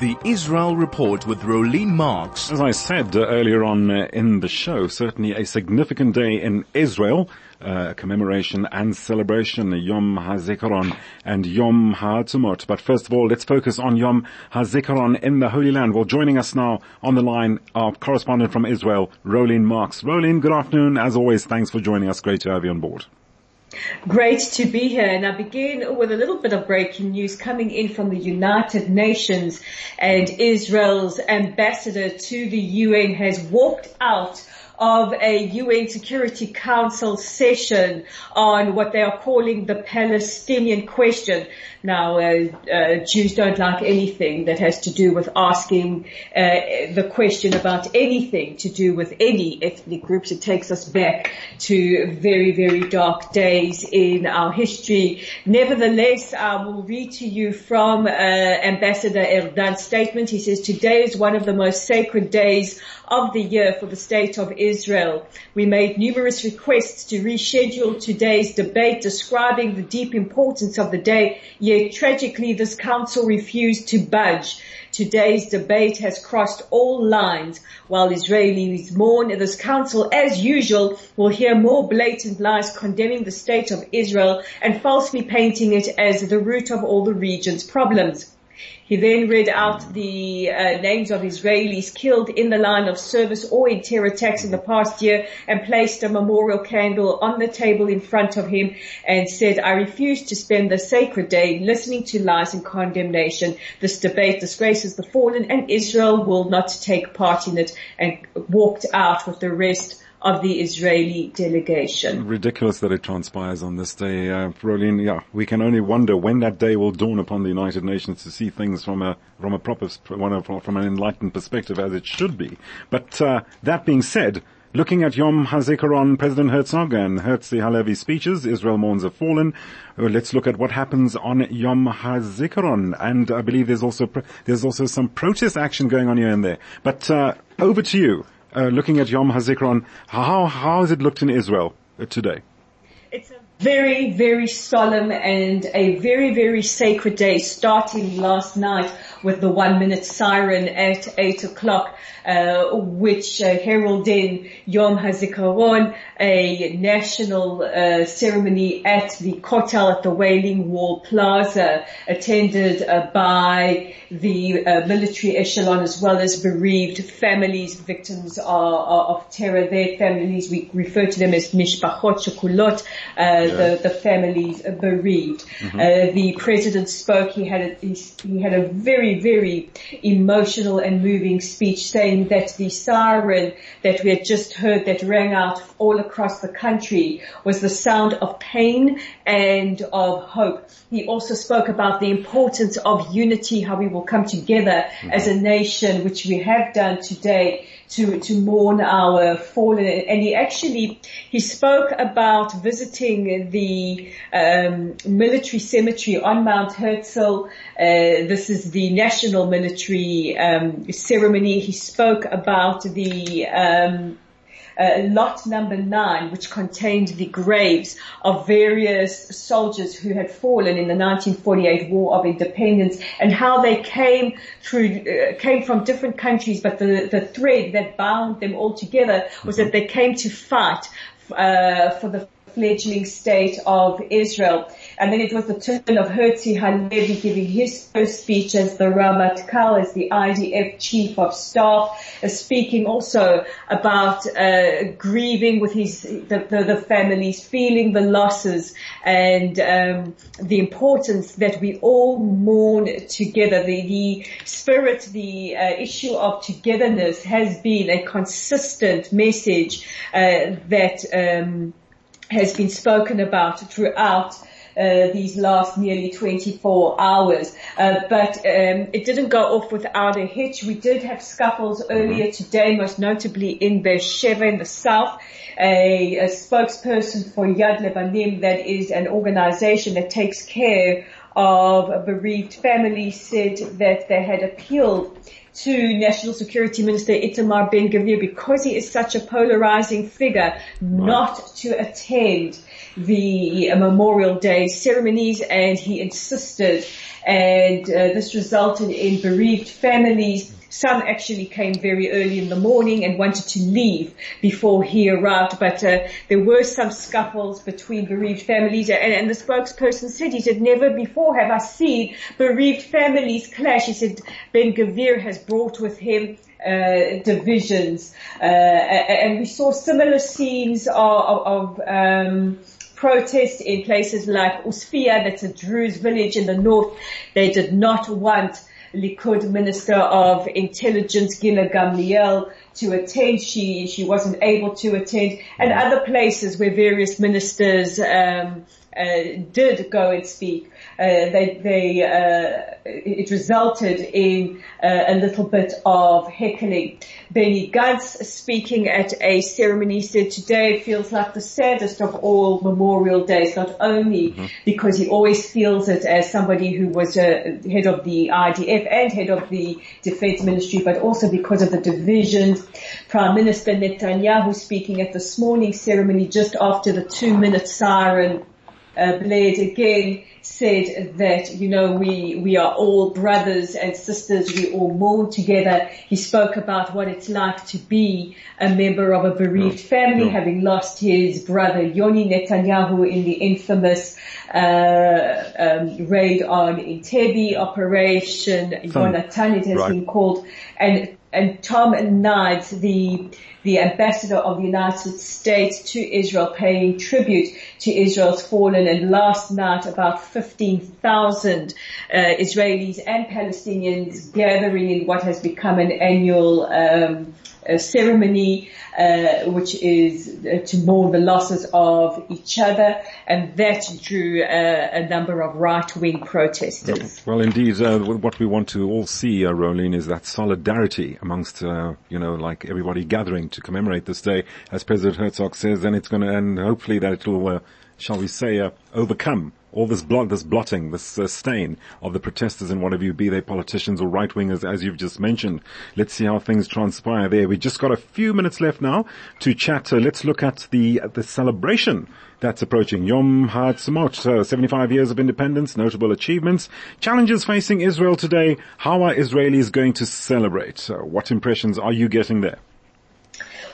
The Israel Report with Rolene Marks. As I said uh, earlier on uh, in the show, certainly a significant day in Israel, uh, commemoration and celebration, Yom HaZikaron and Yom HaAtzmaut. But first of all, let's focus on Yom HaZikaron in the Holy Land. Well, joining us now on the line, our correspondent from Israel, Rolene Marks. Rolene, good afternoon. As always, thanks for joining us. Great to have you on board. Great to be here. And I begin with a little bit of breaking news coming in from the United Nations and Israel's ambassador to the UN has walked out of a UN Security Council session on what they are calling the Palestinian question. Now, uh, uh, Jews don't like anything that has to do with asking uh, the question about anything to do with any ethnic groups. It takes us back to very, very dark days in our history. Nevertheless, I will read to you from uh, Ambassador Erdan's statement. He says, today is one of the most sacred days of the year for the state of Israel. We made numerous requests to reschedule today's debate describing the deep importance of the day, yet tragically this council refused to budge. Today's debate has crossed all lines. While Israelis mourn, this council, as usual, will hear more blatant lies condemning the state of Israel and falsely painting it as the root of all the region's problems. He then read out the uh, names of Israelis killed in the line of service or in terror attacks in the past year and placed a memorial candle on the table in front of him and said, I refuse to spend the sacred day listening to lies and condemnation. This debate disgraces the fallen and Israel will not take part in it and walked out with the rest of the Israeli delegation. Ridiculous that it transpires on this day, uh. Yeah, we can only wonder when that day will dawn upon the United Nations to see things from a from a proper from an enlightened perspective as it should be. But uh, that being said. Looking at Yom HaZikaron, President Herzog and Herzi Halevi speeches, Israel mourns a fallen. Uh, let's look at what happens on Yom HaZikaron. And I believe there's also, there's also some protest action going on here and there. But, uh, over to you uh, looking at Yom HaZikaron, how, how has it looked in Israel today? It's a very, very solemn and a very, very sacred day starting last night with the one minute siren at eight o'clock, uh, which uh, heralded Yom HaZikaron, a national uh, ceremony at the Kotel at the Wailing Wall Plaza, attended uh, by the uh, military echelon as well as bereaved families, victims of, of terror. Their families, we refer to them as mishpachot shekulot, uh, yeah. The, the families bereaved. Mm-hmm. the president spoke. He had a, he, he had a very very, emotional and moving speech saying that the siren that we had just heard that rang out all across the country was the sound of pain and of hope. He also spoke about the importance of unity, how we will come together mm-hmm. as a nation, which we have done today to, to mourn our fallen. And he actually, he spoke about visiting the um, military cemetery on Mount Herzl. Uh, this is the national military um, ceremony. He spoke about the um, uh, lot number nine, which contained the graves of various soldiers who had fallen in the 1948 War of Independence and how they came through, uh, came from different countries, but the, the thread that bound them all together was that they came to fight uh, for the fledgling state of Israel. And then it was the turn of Herzi Halevi giving his first speech as the Ramatkal, as the IDF chief of staff, uh, speaking also about uh, grieving with his the, the, the, families, feeling the losses, and um, the importance that we all mourn together. The, the spirit, the uh, issue of togetherness has been a consistent message uh, that. Um, has been spoken about throughout uh, these last nearly 24 hours. Uh, but um, it didn't go off without a hitch. We did have scuffles mm-hmm. earlier today, most notably in Beersheba in the south. A, a spokesperson for Yad Levanim, that is an organization that takes care of bereaved families, said that they had appealed to National Security Minister Itamar Ben-Gvir because he is such a polarizing figure not to attend the Memorial Day ceremonies and he insisted and uh, this resulted in bereaved families some actually came very early in the morning and wanted to leave before he arrived, but uh, there were some scuffles between bereaved families, and, and, the spokesperson said he said never before have I seen bereaved families clash. He said Ben-Gvir has brought with him uh, divisions, uh, and we saw similar scenes of, of um, protest in places like Usfia, that's a Druze village in the north. They did not want Likud Minister of Intelligence Gila Gamliel to attend. She she wasn't able to attend, and mm. other places where various ministers um, uh, did go and speak. Uh, they, they, uh, it resulted in uh, a little bit of heckling. Benny Gantz speaking at a ceremony said today feels like the saddest of all Memorial Days, not only mm-hmm. because he always feels it as somebody who was uh, head of the IDF and head of the defense ministry, but also because of the divisions. Prime Minister Netanyahu speaking at this morning's ceremony just after the two minute siren uh, Blade again said that, you know, we, we are all brothers and sisters, we all mourn together. He spoke about what it's like to be a member of a bereaved no, family, no. having lost his brother Yoni Netanyahu in the infamous uh, um, raid on Entebbe, Operation Yonatan, it has right. been called, and and Tom Nides, the the ambassador of the United States to Israel, paying tribute to Israel's fallen. And last night, about 15,000 uh, Israelis and Palestinians gathering in what has become an annual um, ceremony uh, which is uh, to mourn the losses of each other, and that drew uh, a number of right-wing protesters. Well, indeed, uh, what we want to all see, uh, Rolene, is that solidarity amongst, you know, like everybody gathering to commemorate this day, as President Herzog says, and it's going to, and hopefully that it will, shall we say, overcome all this blot, this blotting, this uh, stain of the protesters and whatever you be they politicians or right wingers, as you've just mentioned. Let's see how things transpire there. We just got a few minutes left now to chat. Uh, let's look at the the celebration that's approaching. Yom HaAtzmaut, uh, 75 years of independence, notable achievements, challenges facing Israel today. How are Israelis going to celebrate? Uh, what impressions are you getting there?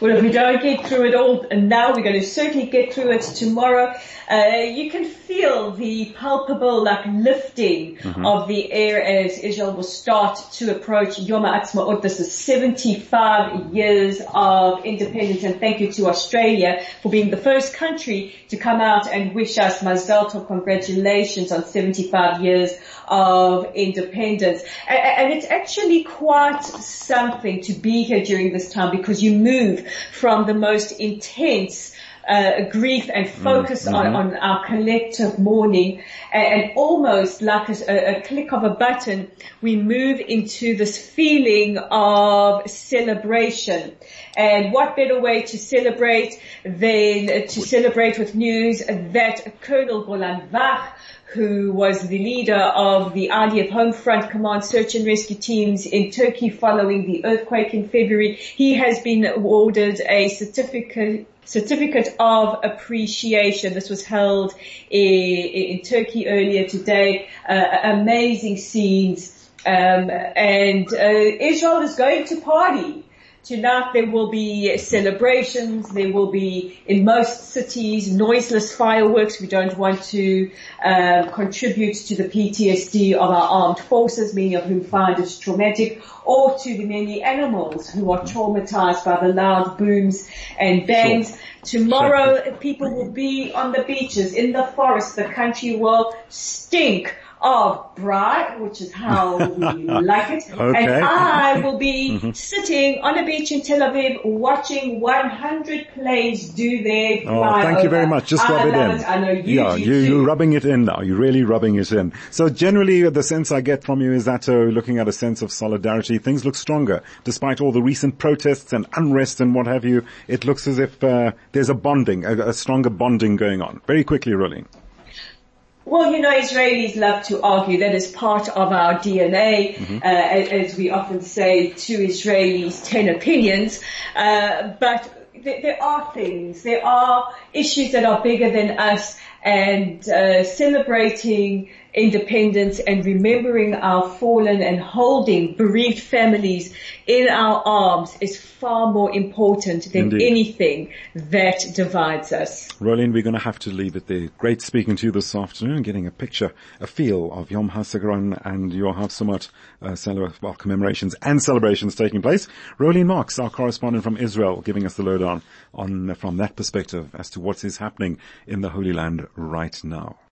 Well, if we don't get through it all and now, we're going to certainly get through it tomorrow. Uh, you can feel the palpable like lifting mm-hmm. of the air as Israel will start to approach Yom HaAtzmaut. This is 75 years of independence and thank you to Australia for being the first country to come out and wish us Mazal Tov, congratulations on 75 years of independence. And it's actually quite something to be here during this time because you move from the most intense uh, grief and focus mm-hmm. on, on our collective mourning and, and almost like a, a, click of a button, we move into this feeling of celebration. And what better way to celebrate than to celebrate with news that Colonel Golan Vach who was the leader of the IDF Home Front Command search and rescue teams in Turkey following the earthquake in February. He has been awarded a certificate certificate of appreciation. This was held in, in Turkey earlier today. Uh, amazing scenes. Um, and uh, Israel is going to party. Tonight there will be celebrations. There will be in most cities noiseless fireworks. We don't want to uh, contribute to the PTSD of our armed forces, many of whom find it traumatic, or to the many animals who are traumatized by the loud booms and bangs. Sure. Tomorrow sure. people will be on the beaches, in the forest. The country will stink of braai, which is how we like it. Okay. And I will be mm-hmm. sitting on a beach in Tel Aviv watching 100 planes do their Oh, thank you very much. Just rub it in. It. I know you Yeah, you, you're rubbing it in now. You're really rubbing it in. So generally the sense I get from you is that uh, looking at a sense of solidarity, things look stronger. Despite all the recent protests and unrest and what have you, it looks as if uh, there's a bonding, a, a, stronger bonding going on. Very quickly, Rolene. Well, you know, Israelis love to argue that is part of our DNA. Mm-hmm. Uh, as we often say, two Israelis, ten opinions. Uh, but th- there are things, there are issues that are bigger than us and uh, celebrating independence and remembering our fallen and holding bereaved families in our arms is far more important than Indeed. anything that divides us. Rolene, we're going to have to leave it there. Great speaking to you this afternoon, getting a picture, a feel of Yom HaZikaron and Yom HaAtzmaut uh, well, commemorations and celebrations taking place. Rolene Marks, our correspondent from Israel, giving us the lowdown on from that perspective as to what is happening in the Holy Land right now.